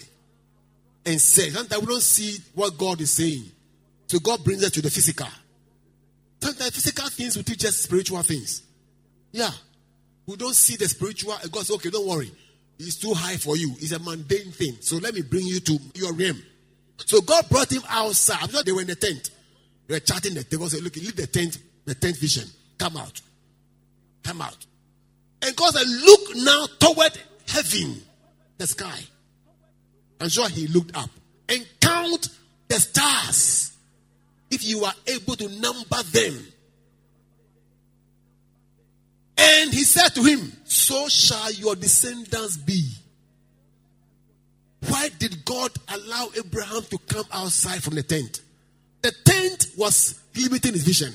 and said, Sometimes we don't see what God is saying. So God brings us to the physical. Sometimes physical things will teach us spiritual things. Yeah. We don't see the spiritual. God says, okay, don't worry. It's too high for you. It's a mundane thing. So let me bring you to your realm. So God brought him outside. I'm sure they were in the tent. They were chatting the. God said, look, leave the tent, the tent vision. Come out. Come out. And God said, look now toward heaven, the sky. I'm sure he looked up and count the stars. If you are able to number them. And he said to him, So shall your descendants be. Why did God allow Abraham to come outside from the tent? The tent was limiting his vision.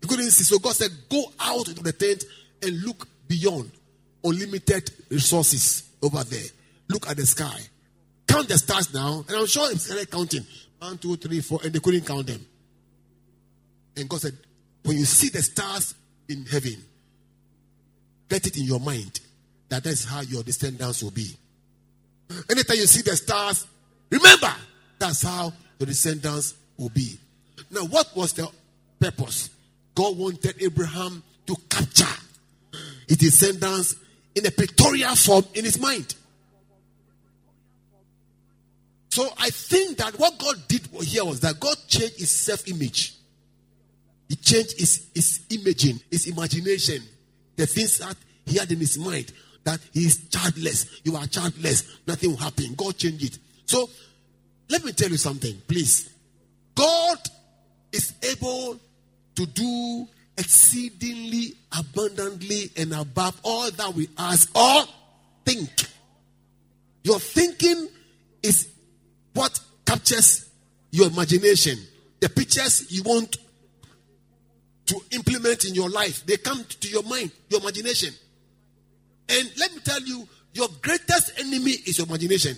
He couldn't see. So God said, Go out into the tent and look beyond unlimited resources over there. Look at the sky. Count the stars now. And I'm sure they started counting. One, two, three, four. And they couldn't count them. And God said, When you see the stars in heaven, get it in your mind that that's how your descendants will be. Anytime you see the stars, remember that's how your descendants will be. Now, what was the purpose? God wanted Abraham to capture his descendants in a pictorial form in his mind. So I think that what God did here was that God changed his self image. He changed his, his imaging, his imagination, the things that he had in his mind that he is childless. You are childless. Nothing will happen. God changed it. So let me tell you something, please. God is able to do exceedingly abundantly and above all that we ask or think. Your thinking is what captures your imagination. The pictures you want to implement in your life, they come to your mind, your imagination. And let me tell you, your greatest enemy is your imagination.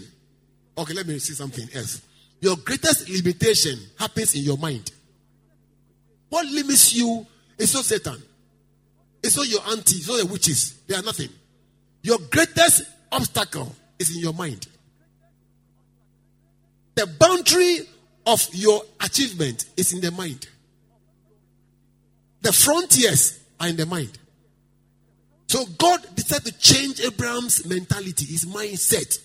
Okay, let me see something else. Your greatest limitation happens in your mind. What limits you is not Satan. It's not your auntie, it's not the witches. They are nothing. Your greatest obstacle is in your mind. The boundary of your achievement is in the mind. The frontiers are in the mind. So God decided to change Abraham's mentality, his mindset.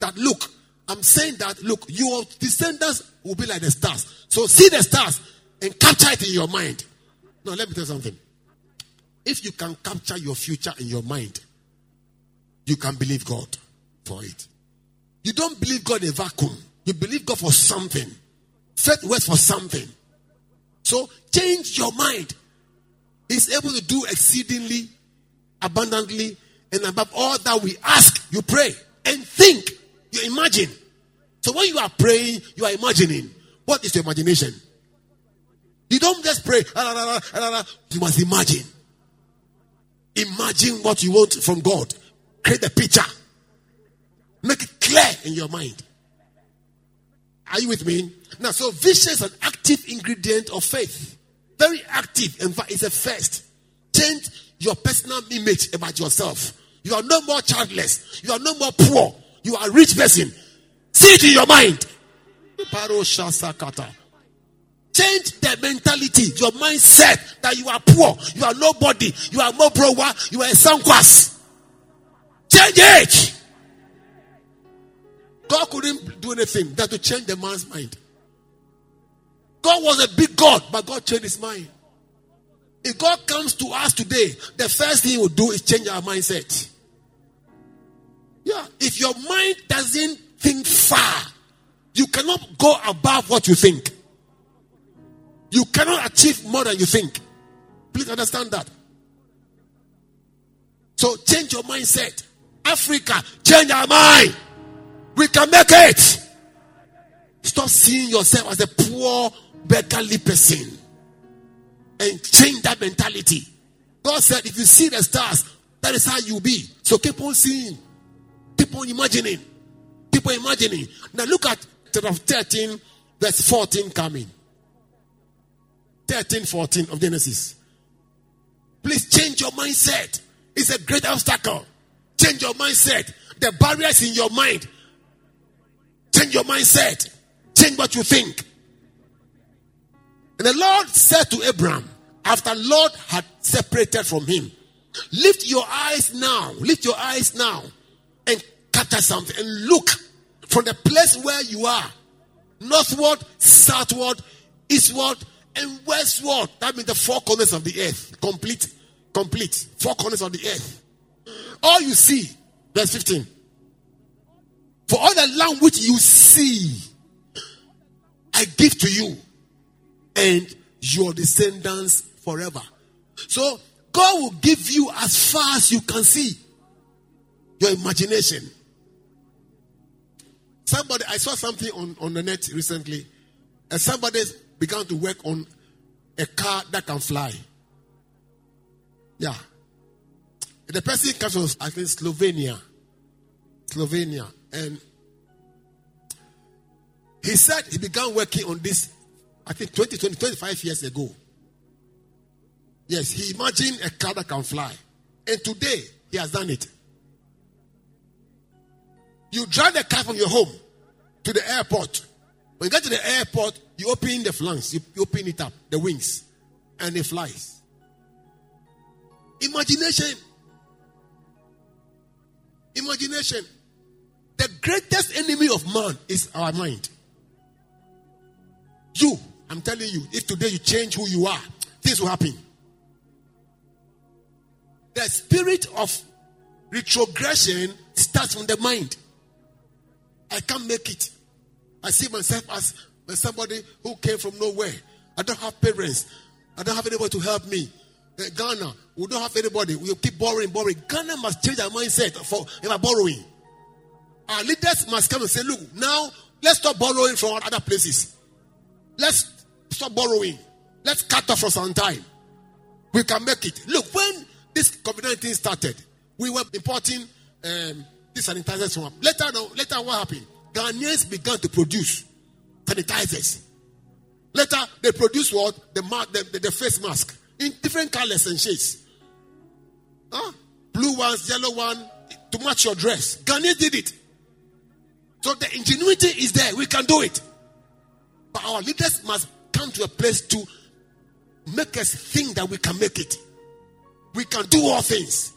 That look, I'm saying that look, your descendants will be like the stars. So see the stars and capture it in your mind. Now let me tell you something. If you can capture your future in your mind, you can believe God for it. You don't believe God in a vacuum. You believe God for something. Faith works for something. So change your mind. He's able to do exceedingly, abundantly, and above all that we ask, you pray and think. You imagine. So when you are praying, you are imagining. What is your imagination? You don't just pray. Ah, you must imagine. Imagine what you want from God. Create a picture. Make it clear in your mind. Are you with me? Now, so vision is an active ingredient of faith. Very active. In fact, it's a first. Change your personal image about yourself. You are no more childless. You are no more poor. You are a rich person. See it in your mind. Change the mentality, your mindset that you are poor, you are nobody, you are no brower, you are a sankwas. Change it. God couldn't do anything that to change the man's mind. God was a big God, but God changed his mind. If God comes to us today, the first thing he will do is change our mindset. Yeah, if your mind doesn't think far, you cannot go above what you think. You cannot achieve more than you think. Please understand that. So change your mindset. Africa, change our mind. We can make it. Stop seeing yourself as a poor, beggarly person. And change that mentality. God said, if you see the stars, that is how you'll be. So keep on seeing. Keep on imagining. Keep on imagining. Now look at chapter 13, verse 14 coming. 13, 14 of Genesis. Please change your mindset. It's a great obstacle. Change your mindset. The barriers in your mind. Change your mindset. Change what you think. And the Lot said to Abraham, after Lord had separated from him, lift your eyes now, lift your eyes now and capture something and look from the place where you are, northward, southward, eastward, and westward. That means the four corners of the earth. Complete. Complete. Four corners of the earth. All you see, verse 15. For all the land which you see, I give to you and your descendants forever. So God will give you as far as you can see. Your imagination. Somebody, I saw something on, on the net recently, and somebody began to work on a car that can fly. Yeah. The person comes from, I think, Slovenia. Slovenia. And he said he began working on this, I think, 20, 20, 25 years ago. Yes, he imagined a car that can fly. And today, he has done it. You drive the car from your home to the airport. When you get to the airport, you open the flanks, you, you open it up, the wings, and it flies. Imagination. Imagination. The greatest enemy of man is our mind. You, I'm telling you, if today you change who you are, things will happen. The spirit of retrogression starts from the mind. I can't make it. I see myself as somebody who came from nowhere. I don't have parents. I don't have anybody to help me. Uh, Ghana, we don't have anybody. We keep borrowing, borrowing. Ghana must change our mindset for about borrowing. Our leaders must come and say, look, now let's stop borrowing from other places. Let's stop borrowing. Let's cut off for some time. We can make it. Look, when this COVID 19 started, we were importing um, these sanitizers from later. Later, what happened? Ghanaians began to produce sanitizers. Later, they produced what? The, the, the, the face mask in different colors and shades. Huh? Blue ones, yellow one, to match your dress. Ghanaians did it. So the ingenuity is there. We can do it. But our leaders must come to a place to make us think that we can make it. We can do all things.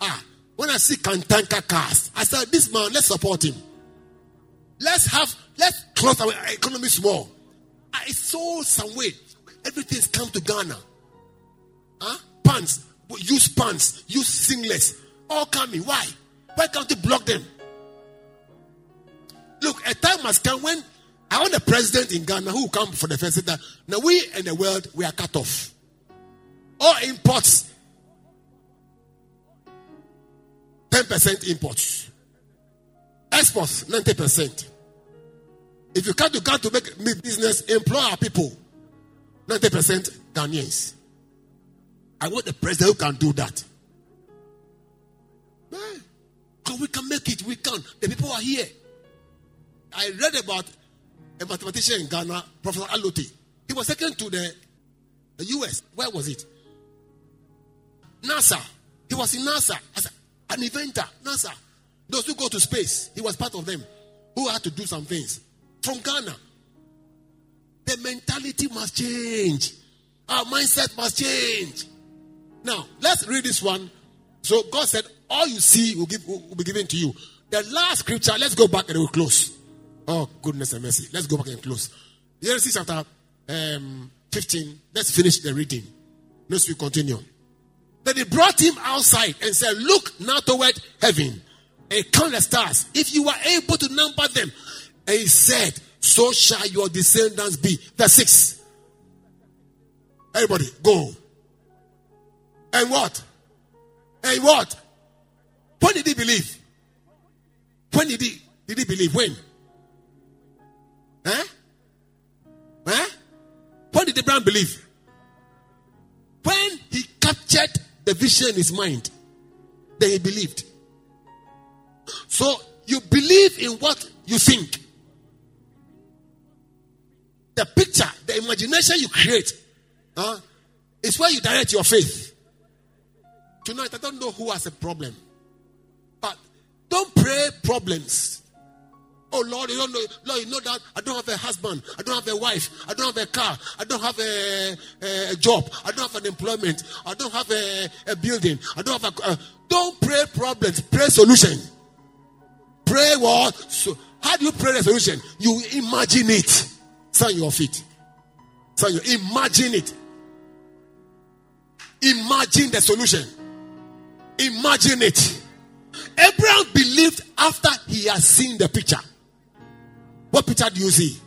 Ah, when I see Kantanka cars, I said, this man, let's support him. Let's have, let's close our economy small. I saw some way. Everything's come to Ghana. Huh? Pants, use pants, use singlets, all coming. Why? Why can't you block them? Look, a time must come when I want a president in Ghana who come for the first that now we in the world we are cut off. All imports, 10% imports. Exports, 90%. If you come to Ghana to make me business, employ our people, 90% Ghanaians. I want a president who can do that. Eh, Man, we can make it. We can. The people are here. I read about a mathematician in Ghana, Professor Alote. He was taken to the, the US. Where was it? NASA. He was in NASA as an inventor. NASA. Those who go to space, he was part of them who had to do some things. From Ghana. The mentality must change. Our mindset must change. Now, let's read this one. So God said, All you see will, give, will be given to you. The last scripture, let's go back and we'll close. Oh, goodness and mercy. Let's go back and close. Genesis chapter um, 15. Let's finish the reading. Let's we continue. Then he brought him outside and said, Look now toward heaven and count the stars. If you are able to number them. And he said, So shall your descendants be. Verse 6. Everybody, go. And what? And what? When did he believe? When did he did he believe? When? Huh? Huh? When did Abraham believe? When he captured the vision in his mind, then he believed. So you believe in what you think. The picture, the imagination you create, huh, is where you direct your faith. Tonight, I don't know who has a problem, but don't pray problems. Oh Lord, you don't know, Lord, you know that I don't have a husband, I don't have a wife, I don't have a car, I don't have a, a, job, I don't have an employment, I don't have a, a building, I don't have a. Uh, don't pray problems, pray solution. Pray what? So, how do you pray the solution? You imagine it. Stand your feet. Stand your imagine it. Imagine the solution. Imagine it. Abraham believed after he had seen the picture. What picture do you see?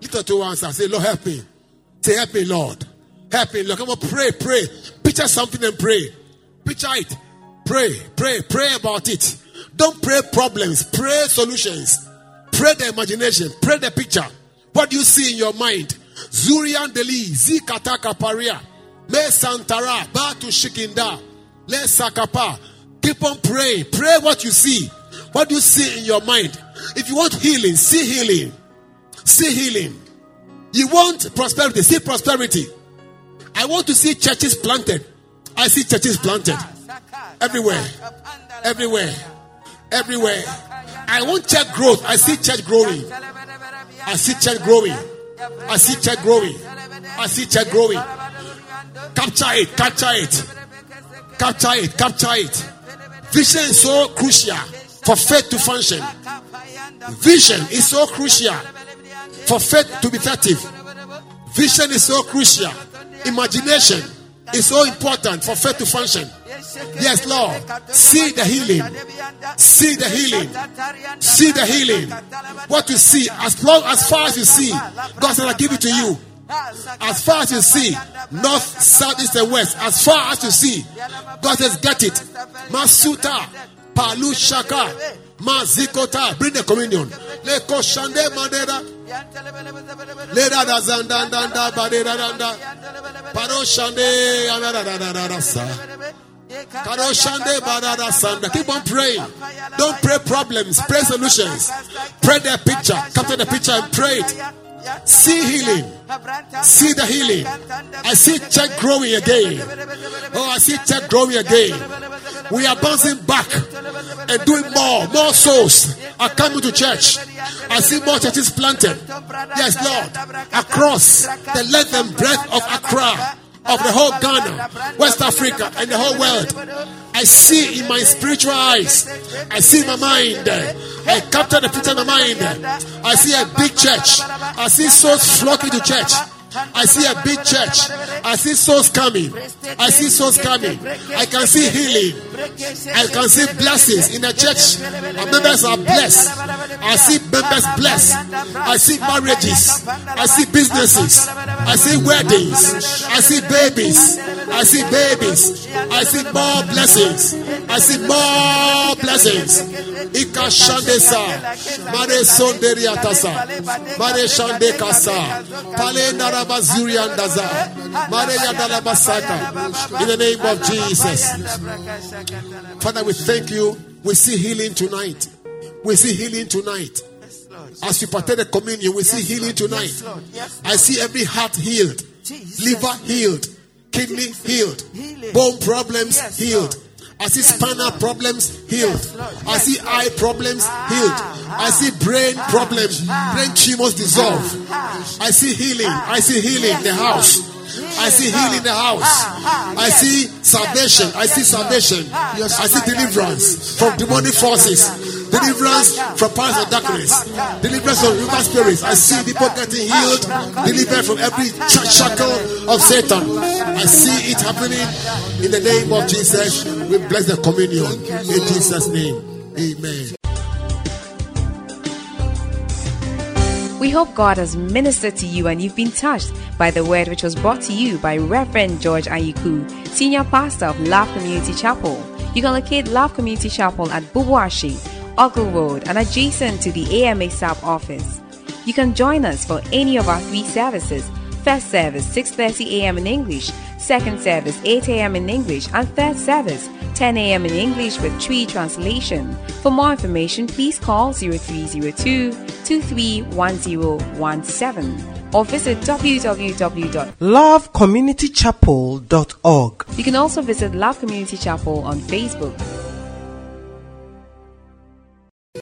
Little two answer. Say, Lord, help me. Say, help me, Lord. Help me, Lord. Come on, pray, pray. Picture something and pray. Picture it. Pray, pray, pray about it. Don't pray problems, pray solutions. Pray the imagination, pray the picture. What do you see in your mind? Zurian Deli, Zikataka Paria, Me Santara, Batu Shikinda, Le Sakapa. Keep on praying. Pray what you see. What do you see in your mind? If you want healing, see healing. See healing. You want prosperity, see prosperity. I want to see churches planted. I see churches planted everywhere. Everywhere. Everywhere. I want church growth. I see church growing. I see church growing. I see church growing. I see church growing. Capture it. Capture it. Capture it. Capture it. Vision is so crucial for faith to function. Vision is so crucial for faith to be effective. Vision is so crucial. Imagination is so important for faith to function. Yes, Lord. See the healing. See the healing. See the healing. What you see, as long as far as you see, God said, I give it to you. As far as you see, north, south, east, and west, as far as you see, God says, get it. Masuta, Palu Shaka, Mazikota, bring the communion. Leko Shande Madera. Leda da zandanda badera danda. Paro Shande Anadadadadasa. Keep on praying. Don't pray problems, pray solutions. Pray the picture, capture the picture and pray it. See healing. See the healing. I see church growing again. Oh, I see church growing again. We are bouncing back and doing more. More souls are coming to church. I see more churches planted. Yes, Lord. Across the length and breadth of Accra of the whole Ghana, West Africa, and the whole world. I see in my spiritual eyes. I see in my mind. I capture the picture in my mind. I see a big church. I see souls flocking to church. I see a big church. I see souls coming. I see souls coming. I can see healing. I can see blessings in the church. Our members are blessed. I see members blessed. I see marriages. I see businesses. I see weddings. I see babies. I see babies. I see more blessings. I see more blessings. Ika shandesa. Mare sonderiatasa. Mare shandekasa. Pale narabazuriandaza. Mare yadalabasaka. In the name of Jesus. Father, we thank you. We see healing tonight. We see healing tonight. As we partake the communion, we see healing tonight. I see every heart healed, liver healed, kidney healed, bone problems healed. I see spinal problems healed. I see eye problems healed. I see brain problems, brain tumors dissolve. I see healing. I see healing in the house. I see healing in the house. I see salvation. I see salvation. I see deliverance from demonic forces. Deliverance from powers of darkness. Deliverance from evil spirits. I see people getting healed, delivered from every shackle of Satan. I see it happening in the name of Jesus. We bless the communion in Jesus' name. Amen. We hope God has ministered to you and you've been touched by the word which was brought to you by Reverend George Ayiku, Senior Pastor of Love Community Chapel. You can locate Love Community Chapel at Bubuashi, Ogle Road, and adjacent to the AMA Sub office. You can join us for any of our three services. First service 6:30 a.m. in English, second service 8 a.m. in English, and third service 10 a.m. in English with Twi translation. For more information, please call 0302 231017 or visit www.lovecommunitychapel.org. You can also visit Love Community Chapel on Facebook,